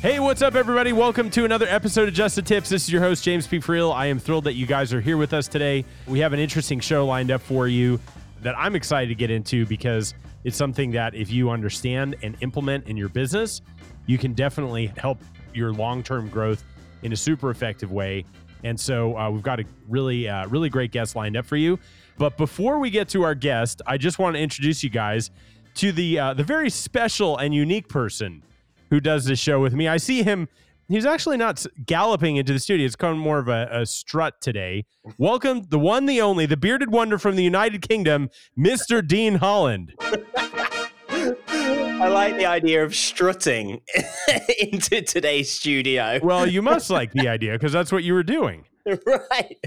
Hey, what's up, everybody? Welcome to another episode of Just the Tips. This is your host, James P. Friel. I am thrilled that you guys are here with us today. We have an interesting show lined up for you that I'm excited to get into because it's something that if you understand and implement in your business, you can definitely help your long term growth in a super effective way. And so uh, we've got a really, uh, really great guest lined up for you. But before we get to our guest, I just want to introduce you guys to the uh, the very special and unique person who does this show with me. I see him. He's actually not galloping into the studio. It's kind of more of a, a strut today. Welcome, the one, the only, the bearded wonder from the United Kingdom, Mr. Dean Holland. I like the idea of strutting into today's studio. Well, you must like the idea because that's what you were doing. right.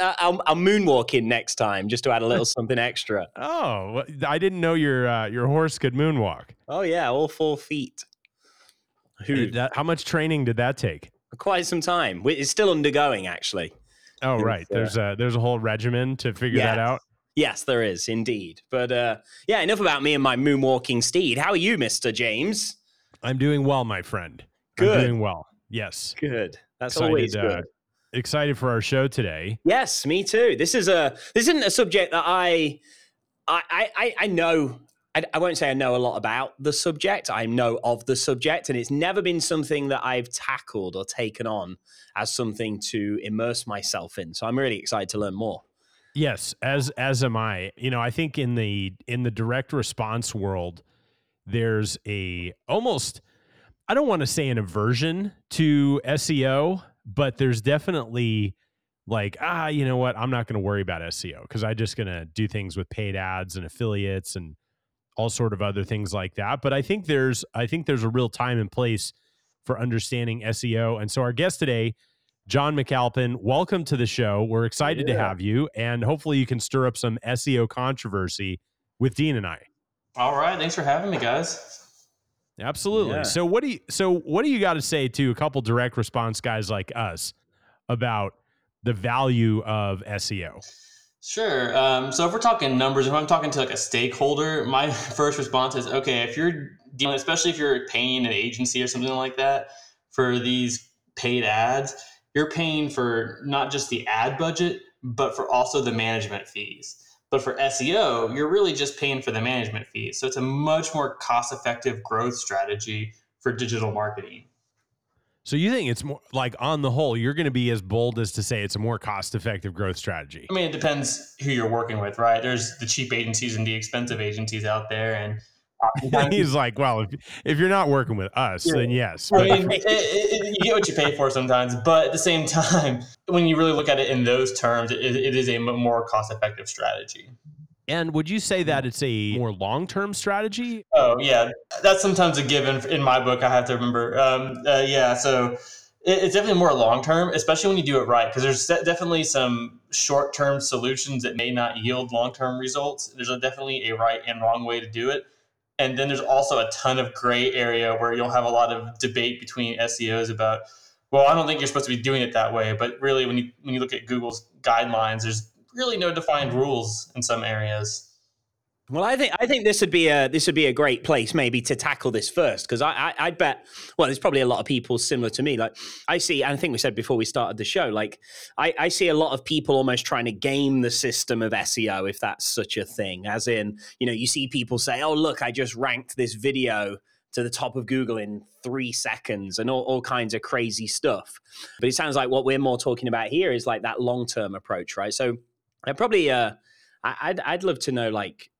Uh, I'll, I'll moonwalk in next time just to add a little something extra. Oh, I didn't know your uh, your horse could moonwalk. Oh, yeah, all four feet. Who? That, how much training did that take? Quite some time. It's still undergoing, actually. Oh, right. There's a there's a whole regimen to figure Yeah. that out. Yes, there is indeed. But uh, yeah, enough about me and my moonwalking steed. How are you, Mister James? I'm doing well, my friend. Good. I'm doing well. Yes. Good. That's Excited, always uh, good. Excited for our show today. Yes, me too. This is a this isn't a subject that I I I, I know. I, I won't say I know a lot about the subject. I know of the subject, and it's never been something that I've tackled or taken on as something to immerse myself in. So I'm really excited to learn more. Yes, as as am I. You know, I think in the in the direct response world, there's a almost I don't want to say an aversion to SEO, but there's definitely like ah, you know what? I'm not going to worry about SEO because I'm just going to do things with paid ads and affiliates and all sort of other things like that. But I think there's I think there's a real time and place for understanding SEO. And so our guest today, John McAlpin, welcome to the show. We're excited to have you, and hopefully you can stir up some SEO controversy with Dean and I. All right, thanks for having me, guys. Absolutely. Yeah. So what do you so what do you got to say to a couple direct response guys like us about the value of SEO? Sure. Um, so if we're talking numbers, if I'm talking to like a stakeholder, my first response is okay. If you're dealing, especially if you're paying an agency or something like that for these paid ads, you're paying for not just the ad budget, but for also the management fees. But for SEO, you're really just paying for the management fees. So it's a much more cost-effective growth strategy for digital marketing. So you think it's more like on the whole, you're going to be as bold as to say it's a more cost-effective growth strategy. I mean, it depends who you're working with, right? There's the cheap agencies and the expensive agencies out there, and uh, He's like, well, if, if you're not working with us, Yeah. then yes. I But mean, it, it- you get what you pay for sometimes, but at the same time, when you really look at it in those terms, it, it is a more cost-effective strategy. And would you say that it's a more long-term strategy? Oh yeah, that's sometimes a given in my book. I have to remember. Um, uh, yeah, so it, it's definitely more long term, especially when you do it right, because there's de- definitely some short term solutions that may not yield long term results. There's a, definitely a right and wrong way to do it, and then there's also a ton of gray area where you'll have a lot of debate between SEOs about. Well, I don't think you're supposed to be doing it that way, but really, when you when you look at Google's guidelines, there's really no defined rules in some areas. Well, I think I think this would be a this would be a great place maybe to tackle this first because I, I I bet well there's probably a lot of people similar to me. Like I see and I think we said before we started the show like I, I see a lot of people almost trying to game the system of SEO if that's such a thing. As in you know you see people say oh look I just ranked this video to the top of Google in three seconds and all, all kinds of crazy stuff. But it sounds like what we're more talking about here is like that long term approach right? So I probably uh I, I'd I'd love to know like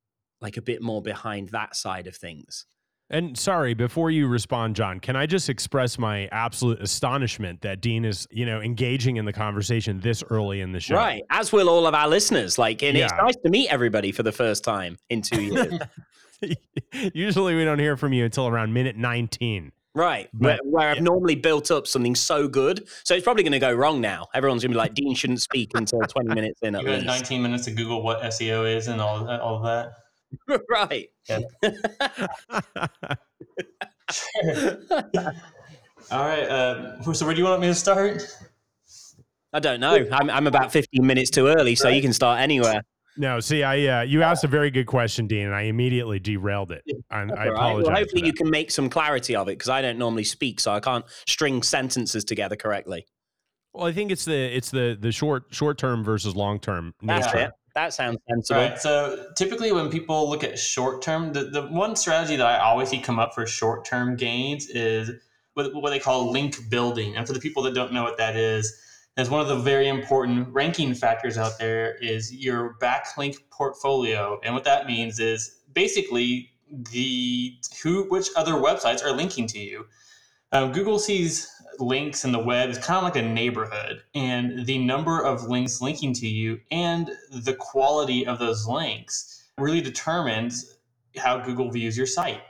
like a bit more behind that side of things. And sorry, before you respond, John, can I just express my absolute astonishment that Dean is, you know, engaging in the conversation this early in the show? Right. As will all of our listeners. Like, and it's nice to meet everybody for the first time in two years. Usually we don't hear from you until around minute 19. Right. But- where, where I've normally built up something so good. So it's probably going to go wrong now. Everyone's going to be like, Dean shouldn't speak until 20 minutes in at You had least. 19 minutes to Google what SEO is and all that, all of that. right. All right. Uh, so where do you want me to start? I don't know. I'm, I'm about 15 minutes too early, so you can start anywhere. No, see, I uh, you asked a very good question, Dean, and I immediately derailed it. And I All right. apologize. Well, hopefully you can make some clarity of it because I don't normally speak, so I can't string sentences together correctly. Well, I think it's the it's the the short short term versus long term. That's it. That sounds sensible. Right. So typically, when people look at short term, the, the one strategy that I always see come up for short term gains is what, what they call link building. And for the people that don't know what that is, is one of the very important ranking factors out there is your backlink portfolio. And what that means is basically the who which other websites are linking to you. Um, Google sees links in the web is kind of like a neighborhood, and the number of links linking to you and the quality of those links really determines how Google views your site.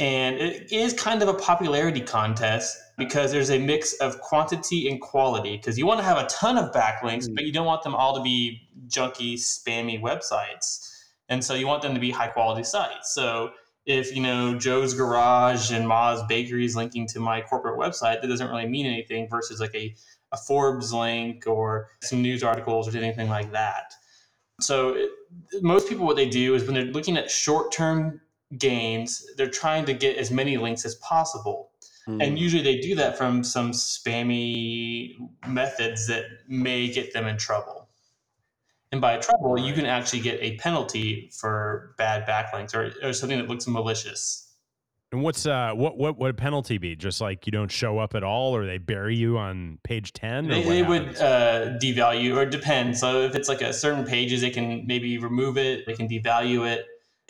And it is kind of a popularity contest because there's a mix of quantity and quality. Because you want to have a ton of backlinks, Mm. but you don't want them all to be junky, spammy websites. And so you want them to be high quality sites. So if you know Joe's Garage and Ma's Bakery is linking to my corporate website, that doesn't really mean anything versus like a, a Forbes link or some news articles or anything like that. So it, most people, what they do is when they're looking at short term gains, they're trying to get as many links as possible. Hmm. And usually they do that from some spammy methods that may get them in trouble. And by trouble, you can actually get a penalty for bad backlinks or, or something that looks malicious. And what's uh what what would a penalty be? Just like you don't show up at all, or they bury you on page ten? They, they would uh, devalue, or depend. So if it's like a certain pages, they can maybe remove it. They can devalue it.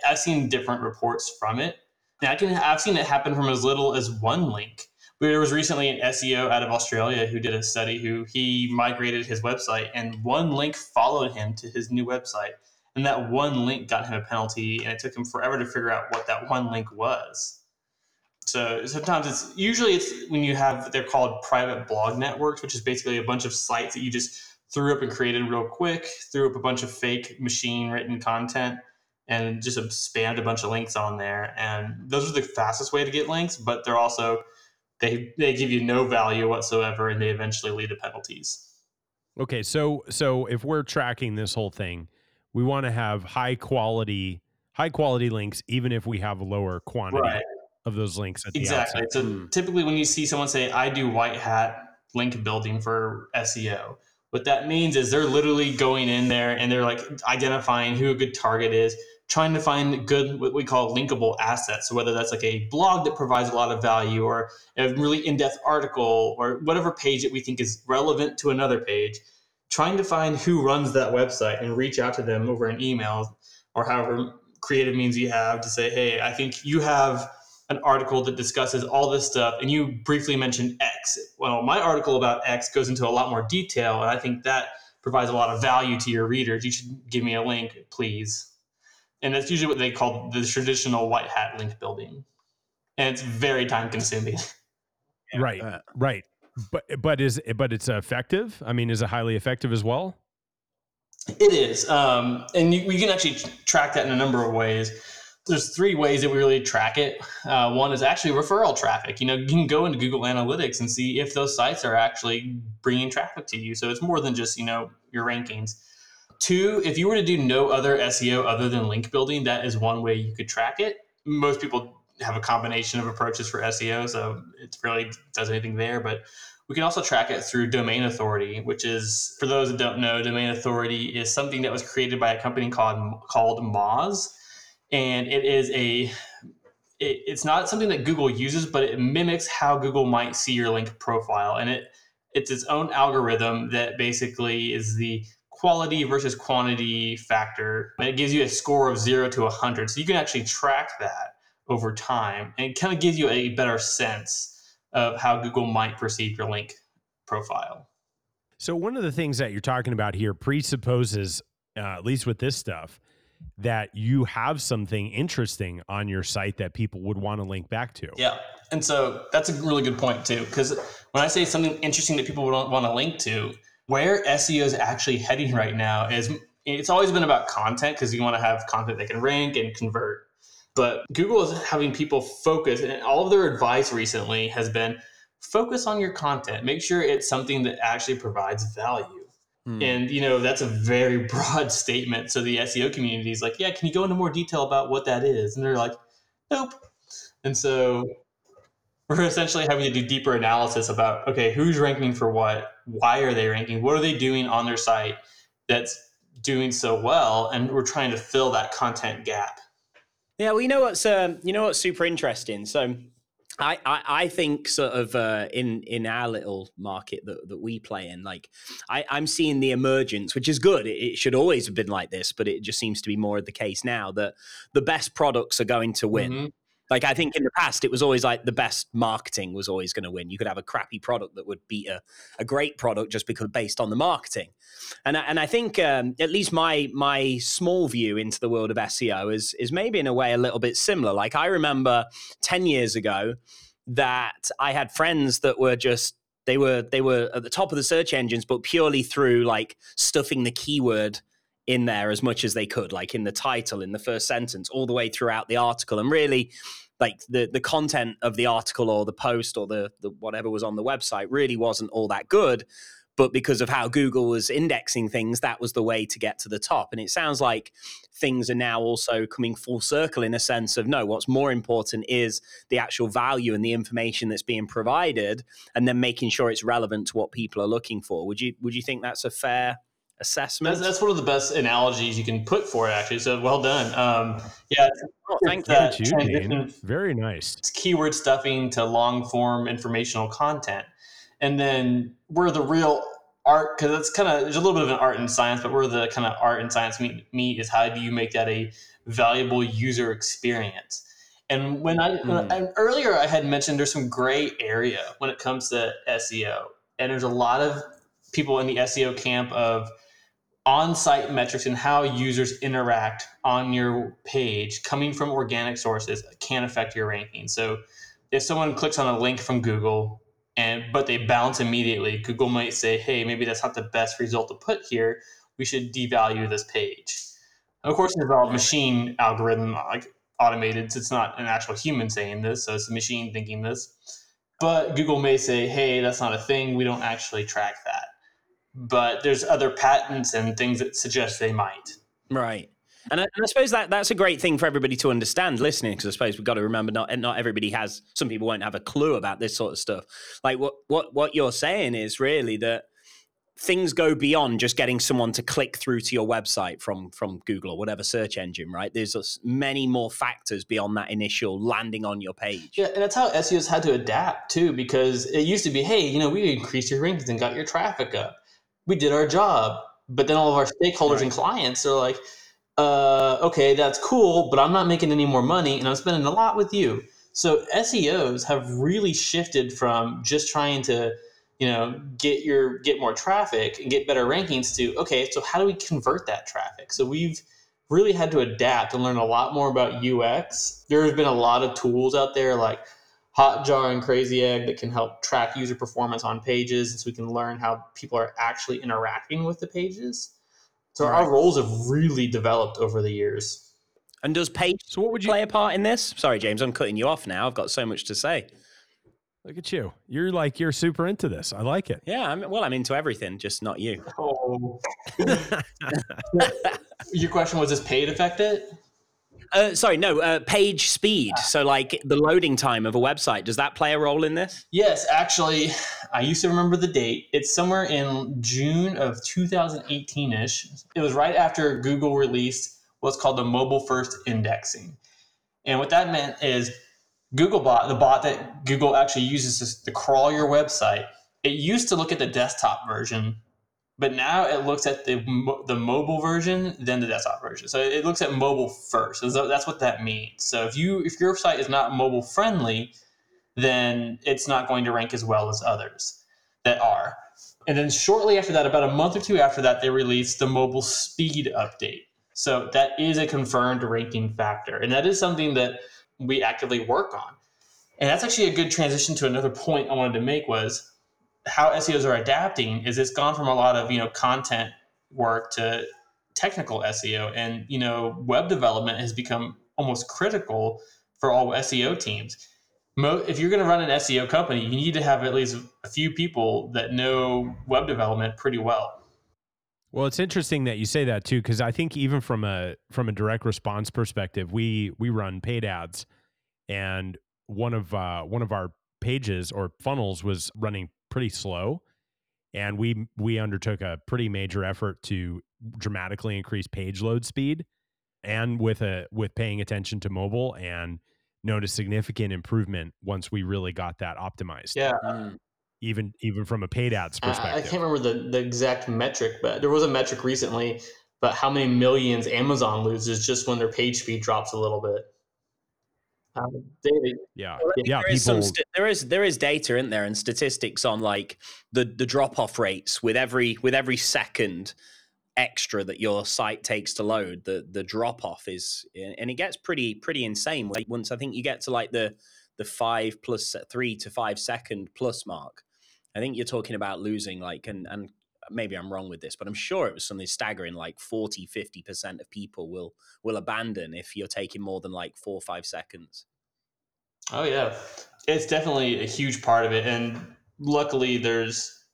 I've seen different reports from it. Now I can I've seen it happen from as little as one link. There was recently an SEO out of Australia who did a study who he migrated his website and one link followed him to his new website. And that one link got him a penalty and it took him forever to figure out what that one link was. So sometimes it's usually it's when you have they're called private blog networks, which is basically a bunch of sites that you just threw up and created real quick, threw up a bunch of fake machine written content and just spammed a bunch of links on there. And those are the fastest way to get links, but they're also they they give you no value whatsoever and they eventually lead to penalties. Okay, so so if we're tracking this whole thing, we want to have high quality high quality links, even if we have lower quantity Right. of those links at the Exactly. outset. So Hmm. typically, when you see someone say, "I do white hat link building for SEO," what that means is they're literally going in there and they're like identifying who a good target is, trying to find good what we call linkable assets. So whether that's like a blog that provides a lot of value, or a really in-depth article, or whatever page that we think is relevant to another page, trying to find who runs that website and reach out to them over an email or however creative means you have to say, "Hey, I think you have." an article that discusses all this stuff and you briefly mentioned X. Well, my article about X goes into a lot more detail, and I think that provides a lot of value to your readers. You should give me a link, please. And that's usually what they call the traditional white hat link building. And it's very time consuming. Right, Uh, right. But but is but it's effective? I mean, is it highly effective as well? It is. Um, and you, we can actually track that in a number of ways. There's three ways that we really track it. Uh, one is actually referral traffic. You know, you can go into Google Analytics and see if those sites are actually bringing traffic to you. So it's more than just, you know, your rankings. Two, if you were to do no other SEO other than link building, that is one way you could track it. Most people have a combination of approaches for SEO, so it really does anything there. But we can also track it through domain authority, which is, for those that don't know, domain authority is something that was created by a company called called Moz, and it is a it, it's not something that Google uses, but it mimics how Google might see your link profile, and it it's its own algorithm that basically is the quality versus quantity factor. And it gives you a score of zero to 100. So you can actually track that over time and it kind of gives you a better sense of how Google might perceive your link profile. So one of the things that you're talking about here presupposes, uh, at least with this stuff, that you have something interesting on your site that people would want to link back to. Yeah. And so that's a really good point too. Because when I say something interesting that people would want to link to, where SEO is actually heading right now is it's always been about content because you want to have content that can rank and convert. But Google is having people focus, and all of their advice recently has been focus on your content. Make sure it's something that actually provides value. Hmm. And you know that's a very broad statement. So the SEO community is like, yeah, can you go into more detail about what that is? And they're like, nope. And so we're essentially having to do deeper analysis about okay, who's ranking for what? Why are they ranking? What are they doing on their site that's doing so well? And we're trying to fill that content gap. Yeah, well, you know what's um, you know what's super interesting. So I, I, I think sort of uh, in in our little market that, that we play in, like I, I'm seeing the emergence, which is good. It, it, should always have been like this, but it just seems to be more of the case now that the best products are going to win. Mm-hmm. Like I think in the past, it was always like the best marketing was always going to win. You could have a crappy product that would beat a, a great product just because based on the marketing. And and I think um, at least my my small view into the world of SEO is is maybe in a way a little bit similar. Like I remember ten years ago that I had friends that were just they were they were at the top of the search engines, but purely through like stuffing the keyword in there as much as they could, like in the title, in the first sentence, all the way throughout the article. And really, like the the content of the article or the post or the, the whatever was on the website really wasn't all that good. But because of how Google was indexing things, that was the way to get to the top. And it sounds like things are now also coming full circle in a sense of no, what's more important is the actual value and the information that's being provided, and then making sure it's relevant to what people are looking for. Would you would you think that's a fair assessment. That's, that's, one of the best analogies you can put for it, actually. So well done. Um, yeah. Oh, thank you. Very nice. It's keyword stuffing to long form informational content. And then where the real art, because it's kind of, there's a little bit of an art and science, but where the kind of art and science meet, meet is how do you make that a valuable user experience? And when I, mm. when I earlier I had mentioned there's some gray area when it comes to SEO, and there's a lot of people in the SEO camp of on-site metrics and how users interact on your page coming from organic sources can affect your ranking. So if someone clicks on a link from Google and but they bounce immediately, Google might say, "Hey, maybe that's not the best result to put here. We should devalue this page." of course, it's all machine algorithm like automated. So it's not an actual human saying this, so it's a machine thinking this. But Google may say, "Hey, that's not a thing. We don't actually track that." But there's other patents and things that suggest they might. Right. And I, and I, suppose that that's a great thing for everybody to understand listening, because I suppose we've got to remember not not everybody has. Some people won't have a clue about this sort of stuff. Like what what what you're saying is really that things go beyond just getting someone to click through to your website from from Google or whatever search engine, right? There's many more factors beyond that initial landing on your page. Yeah, and that's how SEOs had to adapt too, because it used to be, hey, you know, we increased your rankings and got your traffic up we did our job. But then all of our stakeholders right. and clients are like, uh, okay, that's cool, but I'm not making any more money and I'm spending a lot with you. So SEOs have really shifted from just trying to, you know, get your get more traffic and get better rankings to okay, so how do we convert that traffic? So we've really had to adapt and learn a lot more about UX. There has been a lot of tools out there like Hotjar and Crazy Egg that can help track user performance on pages so we can learn how people are actually interacting with the pages. So right. our roles have really developed over the years. And does page so what would you play a part in this? Sorry, James, I'm cutting you off now. I've got so much to say. Look at you. You're like you're super into this. I like it. Yeah, I'm, well, I'm into everything, just not you. Oh. Your question was: Does paid affect it? Uh, sorry, no, uh, page speed. So, like the loading time of a website, does that play a role in this? Yes, actually, I used to remember the date. It's somewhere in June of 2018 ish. It was right after Google released what's called the mobile first indexing. And what that meant is Googlebot, the bot that Google actually uses to, to crawl your website, it used to look at the desktop version but now it looks at the the mobile version then the desktop version. So it looks at mobile first. So that's what that means. So if you if your site is not mobile friendly, then it's not going to rank as well as others that are. And then shortly after that, about a month or two after that, they released the mobile speed update. So that is a confirmed ranking factor. And that is something that we actively work on. And that's actually a good transition to another point I wanted to make was how SEOs are adapting is it's gone from a lot of, you know, content work to technical SEO and, you know, web development has become almost critical for all SEO teams. If you're going to run an SEO company, you need to have at least a few people that know web development pretty well. Well, it's interesting that you say that too, because I think even from a from a direct response perspective, we we run paid ads, and one of uh, one of our pages or funnels was running pretty slow, and we we undertook a pretty major effort to dramatically increase page load speed, and with a with paying attention to mobile and noticed significant improvement once we really got that optimized. Yeah. Mm even even from a paid ads perspective. I, I can't remember the, the exact metric, but there was a metric recently. But how many millions Amazon loses just when their page speed drops a little bit? Um, David, yeah, yeah. There is, people... st- there is there is data in there and statistics on like the the drop off rates with every with every second extra that your site takes to load. The the drop off is and it gets pretty pretty insane. Like once I think you get to like the the five plus three to five second plus mark, I think you're talking about losing like and and maybe I'm wrong with this, but I'm sure it was something staggering like 40, 50% of people will will abandon if you're taking more than like 4 or 5 seconds. Oh yeah. It's definitely a huge part of it and luckily there's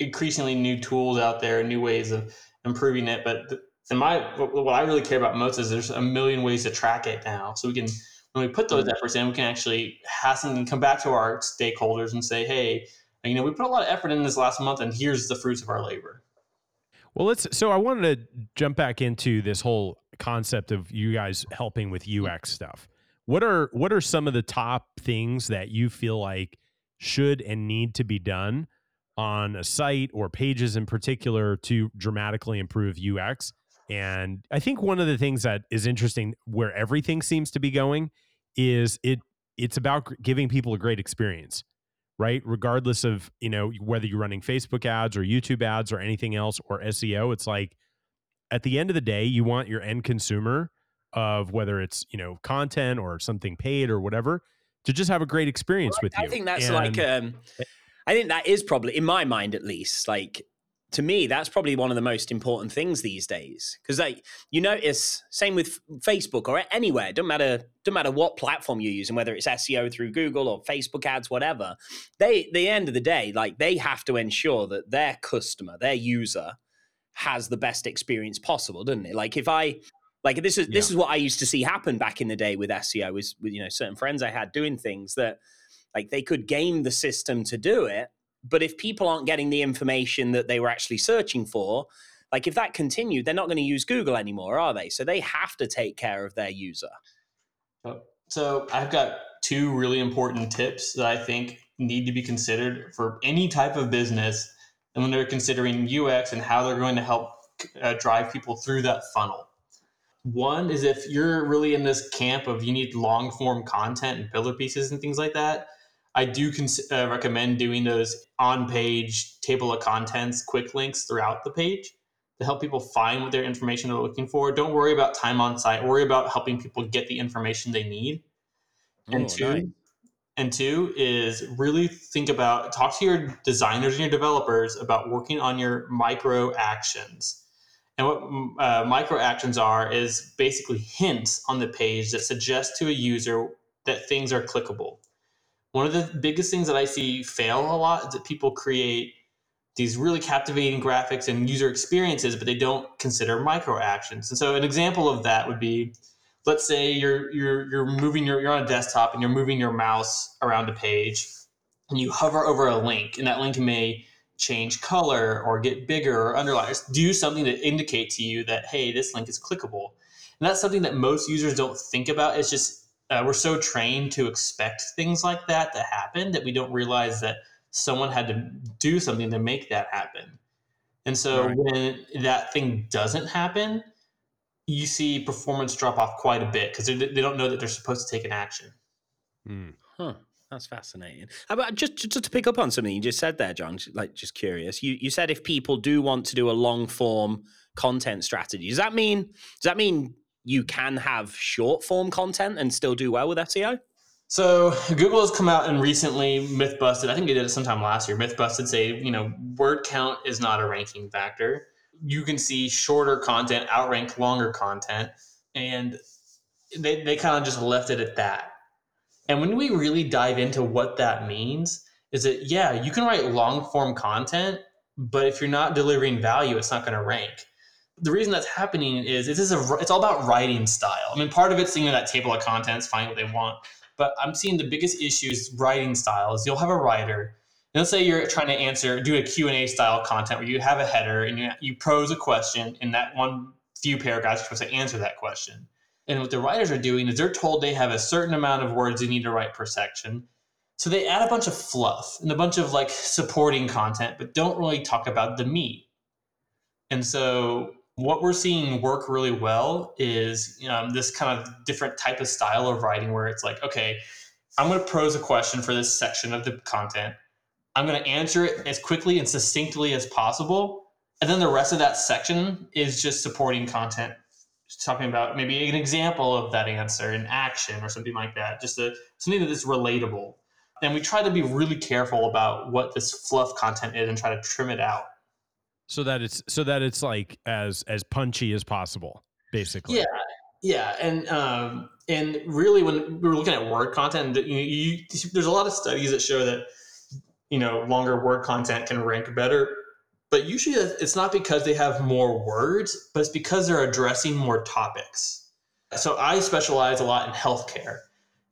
increasingly new tools out there, new ways of improving it, but in my what I really care about most is there's a million ways to track it now. So we can when we put those mm-hmm. efforts in, we can actually hasten and come back to our stakeholders and say, "Hey, you know, we put a lot of effort in this last month, and here's the fruits of our labor. Well, let's. So I wanted to jump back into this whole concept of you guys helping with UX stuff. What are what are some of the top things that you feel like should and need to be done on a site or pages in particular to dramatically improve UX? And I think one of the things that is interesting where everything seems to be going is it it's about giving people a great experience right? Regardless of, you know, whether you're running Facebook ads or YouTube ads or anything else or SEO, it's like at the end of the day, you want your end consumer of whether it's, you know, content or something paid or whatever to just have a great experience well, with I you. I think that's and, like um I think that is probably in my mind at least like to me, that's probably one of the most important things these days. Because like you notice, same with Facebook or anywhere, don't matter, don't matter what platform you're using, whether it's SEO through Google or Facebook ads, whatever. They, the end of the day, like they have to ensure that their customer, their user, has the best experience possible, doesn't it? Like if I, like this is yeah. this is what I used to see happen back in the day with SEO, was with you know certain friends I had doing things that like they could game the system to do it but if people aren't getting the information that they were actually searching for, like if that continued, they're not going to use Google anymore, are they? So they have to take care of their user. So I've got two really important tips that I think need to be considered for any type of business and when they're considering UX and how they're going to help uh, drive people through that funnel. One is if you're really in this camp of you need long form content and pillar pieces and things like that, I do cons- uh, recommend doing those on page table of contents quick links throughout the page to help people find what their information they're looking for. Don't worry about time on site. Worry about helping people get the information they need. And oh, two, nice. and two is really think about talk to your designers and your developers about working on your micro actions. And what uh, micro actions are is basically hints on the page that suggest to a user that things are clickable one of the biggest things that I see fail a lot is that people create these really captivating graphics and user experiences, but they don't consider micro actions. And so an example of that would be, let's say you're you're you're moving your you're on a desktop and you're moving your mouse around a page, and you hover over a link, and that link may change color or get bigger or underline, do something to indicate to you that hey, this link is clickable. And that's something that most users don't think about. It's just uh, we're so trained to expect things like that to happen that we don't realize that someone had to do something to make that happen. And so Right. when that thing doesn't happen, you see performance drop off quite a bit because they, they don't know that they're supposed to take an action. Mm. Huh. That's fascinating. About just, just to pick up on something you just said there, John. Like, just curious. You you said if people do want to do a long form content strategy, does that mean does that mean you can have short form content and still do well with SEO? So Google has come out and recently myth busted. I think they did it sometime last year. Myth busted say you know word count is not a ranking factor. You can see shorter content outrank longer content, and they they kind of just left it at that. And when we really dive into what that means, is that yeah, you can write long form content, but if you're not delivering value, it's not going to rank. The reason that's happening is it is a it's all about writing style. I mean, part of it's know that table of contents, find what they want, but I'm seeing the biggest issue is writing style. Is you'll have a writer, and let's say you're trying to answer do a Q and A style content where you have a header and you you pose a question in that one few paragraphs you're supposed to answer that question. And what the writers are doing is they're told they have a certain amount of words they need to write per section. So they add a bunch of fluff and a bunch of like supporting content, but don't really talk about the meat. And so what we're seeing work really well is um, this kind of different type of style of writing where it's like, okay, I'm going to pose a question for this section of the content. I'm going to answer it as quickly and succinctly as possible. And then the rest of that section is just supporting content just talking about maybe an example of that answer in action or something like that, just a, something that is relatable. And we try to be really careful about what this fluff content is and try to trim it out. So that it's so that it's like as as punchy as possible, basically. Yeah, yeah, and um, and really, when we were looking at word content, you, you, there's a lot of studies that show that you know longer word content can rank better. But usually, it's not because they have more words, but it's because they're addressing more topics. So I specialize a lot in healthcare.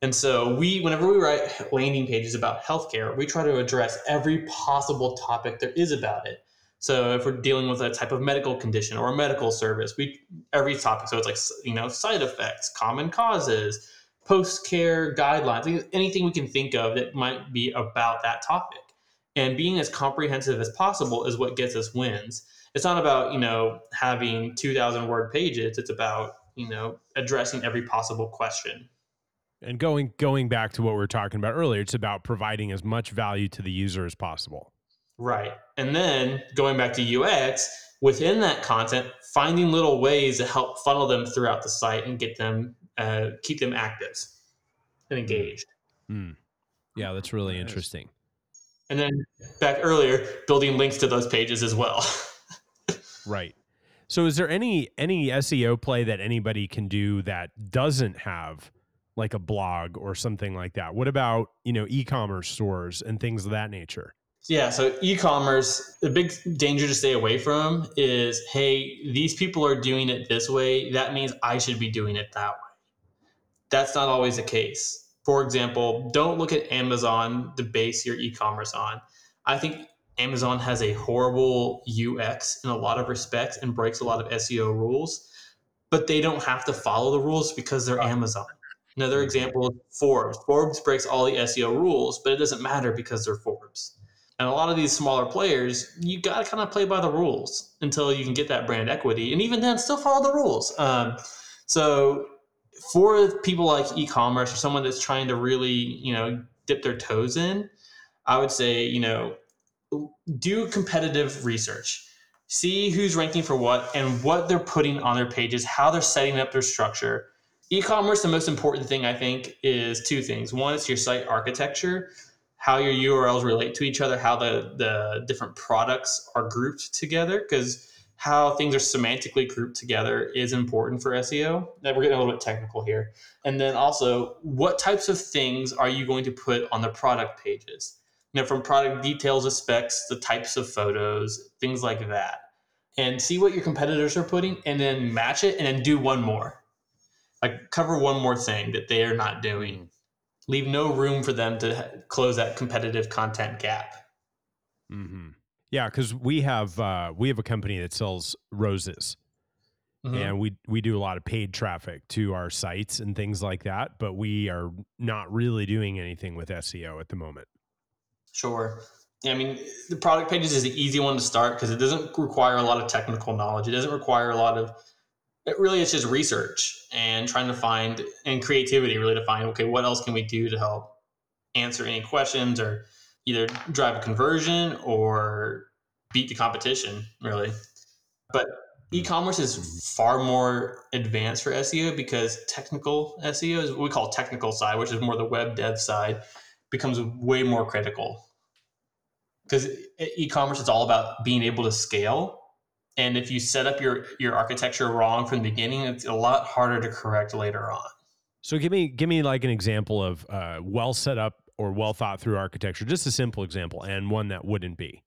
And so we, whenever we write landing pages about healthcare, we try to address every possible topic there is about it. So if we're dealing with a type of medical condition or a medical service, we every topic. So it's like you know side effects, common causes, post care guidelines, anything we can think of that might be about that topic. And being as comprehensive as possible is what gets us wins. It's not about you know having two thousand word pages. It's about you know addressing every possible question. And going going back to what we were talking about earlier, it's about providing as much value to the user as possible. Right. And then going back to UX, within that content, finding little ways to help funnel them throughout the site and get them, uh, keep them active and engaged. Mm. Yeah, that's really interesting. And then back earlier, building links to those pages as well. Right. So is there any any SEO play that anybody can do that doesn't have like a blog or something like that? What about, you know, e-commerce stores and things of that nature? Yeah, so e-commerce, the big danger to stay away from is, hey, these people are doing it this way. That means I should be doing it that way. That's not always the case. For example, don't look at Amazon to base your e-commerce on. I think Amazon has a horrible UX in a lot of respects and breaks a lot of SEO rules, but they don't have to follow the rules because they're Amazon. Another example is Forbes. Forbes breaks all the SEO rules, but it doesn't matter because they're Forbes. And a lot of these smaller players, you got to kind of play by the rules until you can get that brand equity. And even then, still follow the rules. Um, so for people like e-commerce or someone that's trying to really, you know, dip their toes in, I would say, you know, do competitive research. See who's ranking for what and what they're putting on their pages, how they're setting up their structure. E-commerce, the most important thing I think is two things. One is your site architecture, how your URLs relate to each other, how the, the different products are grouped together, because how things are semantically grouped together is important for SEO. Now we're getting a little bit technical here. And then also, what types of things are you going to put on the product pages? You know, from product details to specs, the types of photos, things like that. And see what your competitors are putting and then match it and then do one more. Like cover one more thing that they are not doing. Mm. Leave no room for them to close that competitive content gap. Mm-hmm. Yeah, because we have uh, we have a company that sells roses, Mhm. and we we do a lot of paid traffic to our sites and things like that. But we are not really doing anything with SEO at the moment. Sure. Yeah. I mean, the product pages is the easy one to start because it doesn't require a lot of technical knowledge. It doesn't require a lot of. It really is just research and trying to find and creativity really to find okay what else can we do to help answer any questions or either drive a conversion or beat the competition really. But hmm. e-commerce is far more advanced for SEO because technical SEO is what we call technical side, which is more the web dev side, becomes way more critical because e-commerce is all about being able to scale and if you set up your your architecture wrong from the beginning it's a lot harder to correct later on. So give me give me like an example of uh, well set up or well thought through architecture just a simple example and one that wouldn't be.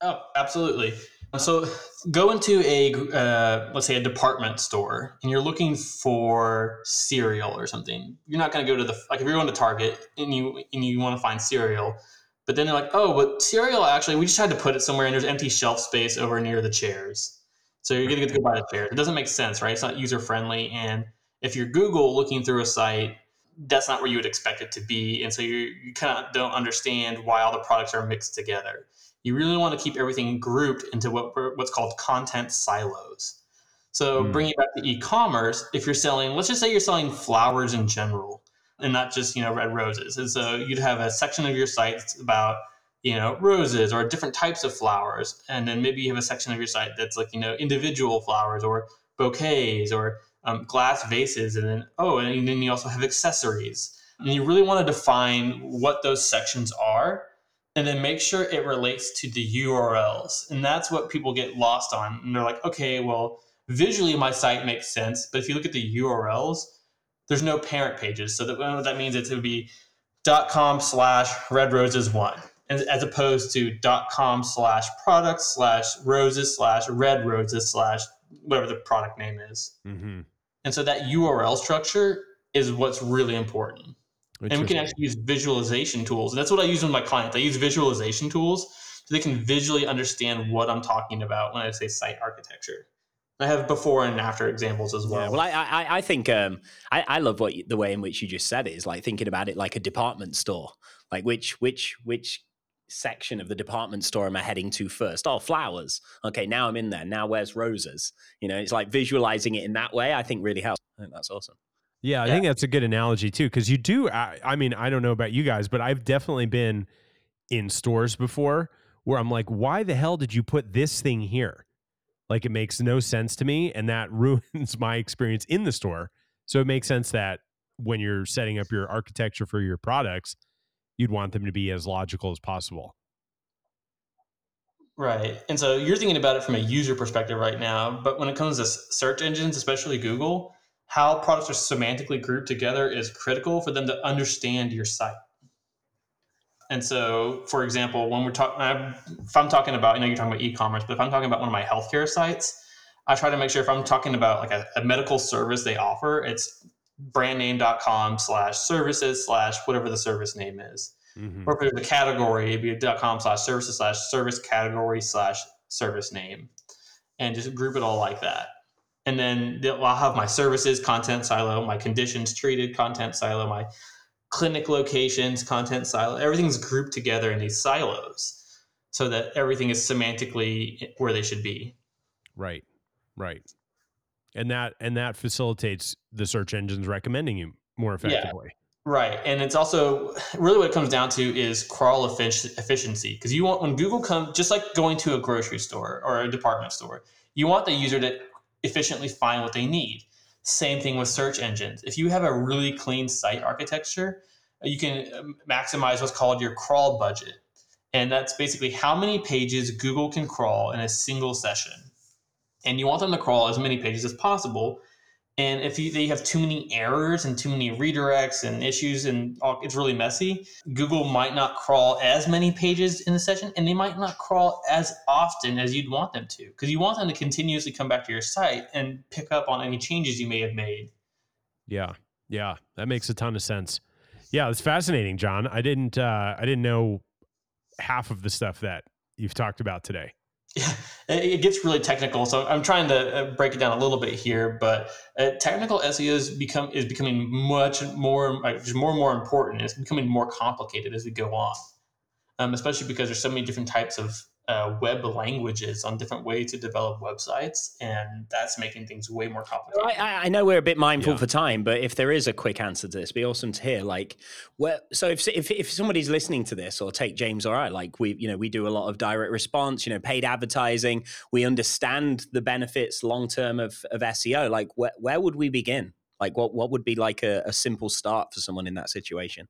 Oh absolutely. So go into a uh, let's say a department store and you're looking for cereal or something. You're not going to go to the like if you're going to target and you and you want to find cereal but then they're like, oh, but cereal actually, we just had to put it somewhere and there's empty shelf space over near the chairs. So you're gonna get to go buy the chairs. It doesn't make sense, right? It's not user friendly. And if you're Google looking through a site, that's not where you would expect it to be. And so you, you kind of don't understand why all the products are mixed together. You really want to keep everything grouped into what what's called content silos. So mm. bringing back to e-commerce, if you're selling, let's just say you're selling flowers in general, and not just you know red roses. And so you'd have a section of your site that's about you know roses or different types of flowers, and then maybe you have a section of your site that's like you know individual flowers or bouquets or um, glass vases, and then oh, and then you also have accessories. And you really want to define what those sections are and then make sure it relates to the URLs. And that's what people get lost on. And they're like, okay, well, visually my site makes sense, but if you look at the URLs, there's no parent pages. So that, that means it would be com slash red roses one, as opposed to com slash product slash roses slash red roses slash whatever the product name is. Mm-hmm. And so that URL structure is what's really important. And we can actually use visualization tools. And that's what I use with my clients. I use visualization tools so they can visually understand what I'm talking about when I say site architecture. I have before and after examples as well. Yeah, well, I I, I think um, I, I love what you, the way in which you just said it is like thinking about it like a department store. Like which which which section of the department store am I heading to first? Oh, flowers. Okay, now I'm in there. Now where's roses? You know, it's like visualizing it in that way. I think really helps. I think that's awesome. Yeah, I yeah. think that's a good analogy too, because you do. I, I mean, I don't know about you guys, but I've definitely been in stores before where I'm like, why the hell did you put this thing here? Like it makes no sense to me, and that ruins my experience in the store. So it makes sense that when you're setting up your architecture for your products, you'd want them to be as logical as possible. Right. And so you're thinking about it from a user perspective right now, but when it comes to search engines, especially Google, how products are semantically grouped together is critical for them to understand your site. And so, for example, when we're talking, if I'm talking about, you know, you're talking about e-commerce, but if I'm talking about one of my healthcare sites, I try to make sure if I'm talking about like a, a medical service they offer, it's brandname.com slash services slash whatever the service name is. Mm-hmm. Or if there's a category, it'd be .com slash services slash service category slash service name. And just group it all like that. And then I'll have my services content silo, my conditions treated content silo, my clinic locations, content silo, everything's grouped together in these silos so that everything is semantically where they should be. Right. Right. And that and that facilitates the search engines recommending you more effectively. Yeah. Right. And it's also really what it comes down to is crawl efficiency. Because you want, when Google comes, just like going to a grocery store or a department store, you want the user to efficiently find what they need. Same thing with search engines. If you have a really clean site architecture, you can um, maximize what's called your crawl budget. And that's basically how many pages Google can crawl in a single session. And you want them to crawl as many pages as possible and if you, they have too many errors and too many redirects and issues and all, it's really messy, Google might not crawl as many pages in the session and they might not crawl as often as you'd want them to because you want them to continuously come back to your site and pick up on any changes you may have made. Yeah. Yeah. That makes a ton of sense. Yeah. It's fascinating, John. I didn't, uh, I didn't know half of the stuff that you've talked about today. Yeah, it gets really technical. So I'm trying to uh, break it down a little bit here, but uh, technical SEO is become is becoming much more just more and more important. It's becoming more complicated as we go on. um, especially because there's so many different types of uh, web languages on different ways to develop websites, and that's making things way more complicated. I, I know we're a bit mindful Yeah. for time, but if there is a quick answer to this, it'd be awesome to hear. Like, where, so if, if if somebody's listening to this, or take James or I, like we, you know, we do a lot of direct response, you know, paid advertising. We understand the benefits long term of of SEO. Like, where where would we begin? Like, what what would be like a, a simple start for someone in that situation?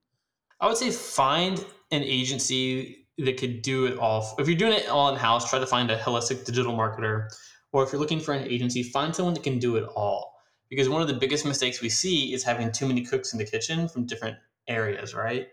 I would say find an agency that could do it all. If you're doing it all in house, try to find a holistic digital marketer. Or if you're looking for an agency, find someone that can do it all. Because one of the biggest mistakes we see is having too many cooks in the kitchen from different areas, right?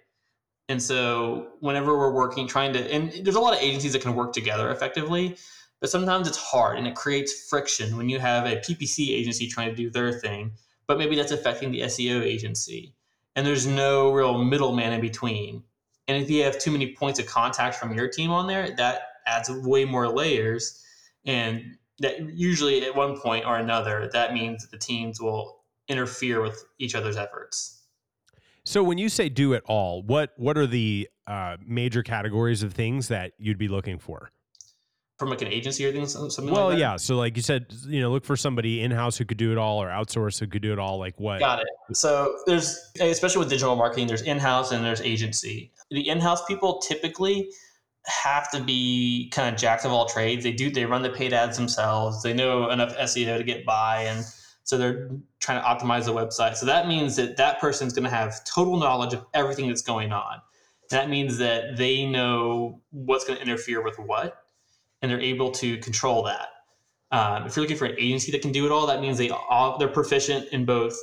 And so whenever we're working, trying to, and there's a lot of agencies that can work together effectively, but sometimes it's hard and it creates friction when you have a PPC agency trying to do their thing, but maybe that's affecting the SEO agency. And there's no real middleman in between. And if you have too many points of contact from your team on there, that adds way more layers. And that usually at one point or another, that means that the teams will interfere with each other's efforts. So when you say do it all, what what are the uh, major categories of things that you'd be looking for? From like an agency or things, something Well, like that. yeah. So like you said, you know, look for somebody in house who could do it all, or outsource who could do it all. Like what? Got it. So there's, especially with digital marketing, there's in-house and there's agency. The in-house people typically have to be kind of jacks of all trades. They do, they run the paid ads themselves. They know enough SEO to get by, and so they're trying to optimize the website. So that means that that person's going to have total knowledge of everything that's going on. That means that they know what's going to interfere with what, and they're able to control that. Um, if you're looking for an agency that can do it all, that means they all, they're proficient in both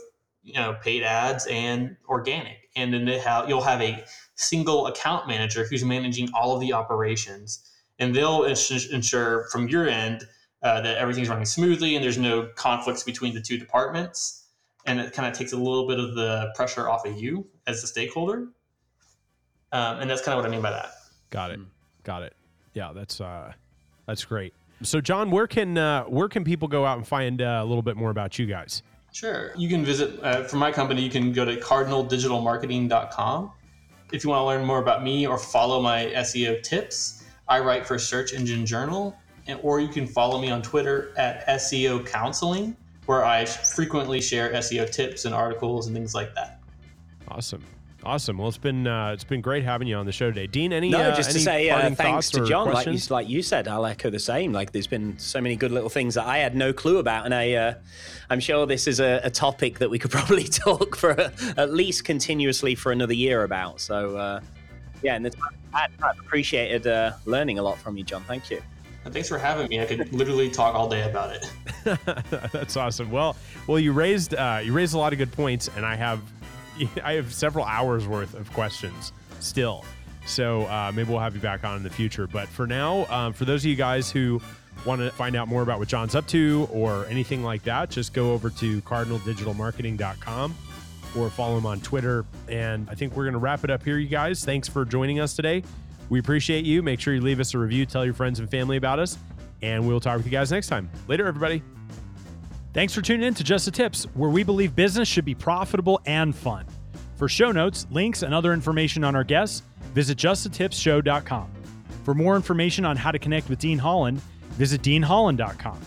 you know paid ads and organic and then they have you'll have a single account manager who's managing all of the operations and they'll ensure from your end uh, that everything's running smoothly and there's no conflicts between the two departments and it kind of takes a little bit of the pressure off of you as the stakeholder um, and that's kind of what i mean by that Got it. Got it. Yeah, that's uh, that's great. So John, where can uh, where can people go out and find uh, a little bit more about you guys? Sure. You can visit, uh, for my company, you can go to cardinaldigitalmarketing.com. If you want to learn more about me or follow my SEO tips, I write for Search Engine Journal, and, or you can follow me on Twitter at SEO Counseling, where I frequently share SEO tips and articles and things like that. Awesome. Awesome. Well, it's been uh, it's been great having you on the show today, Dean. Any No, uh, just to any say uh, thanks to John. Like you, like you said, I'll echo the same. Like there's been so many good little things that I had no clue about, and I, uh, I'm sure this is a, a topic that we could probably talk for uh at least continuously for another year about. So, uh, yeah, and the time I had, I've appreciated uh, learning a lot from you, John. Thank you. Thanks for having me. I could literally talk all day about it. That's awesome. Well, well, you raised uh, you raised a lot of good points, and I have I have several hours worth of questions still. So uh, maybe we'll have you back on in the future. But for now, um, for those of you guys who want to find out more about what John's up to or anything like that, just go over to cardinaldigitalmarketing.com or follow him on Twitter. And I think we're going to wrap it up here, you guys. Thanks for joining us today. We appreciate you. Make sure you leave us a review, tell your friends and family about us, and we'll talk with you guys next time. Later, everybody. Thanks for tuning in to Just the Tips, where we believe business should be profitable and fun. For show notes, links, and other information on our guests, visit justthetipsshow.com. For more information on how to connect with Dean Holland, visit deanholland.com.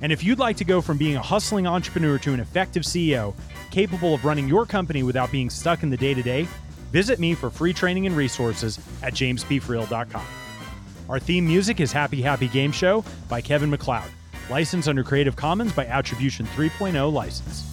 And if you'd like to go from being a hustling entrepreneur to an effective CEO capable of running your company without being stuck in the day to day, visit me for free training and resources at jamespfriel.com. Our theme music is Happy Happy Game Show by Kevin MacLeod, licensed under Creative Commons by Attribution 3.0 license.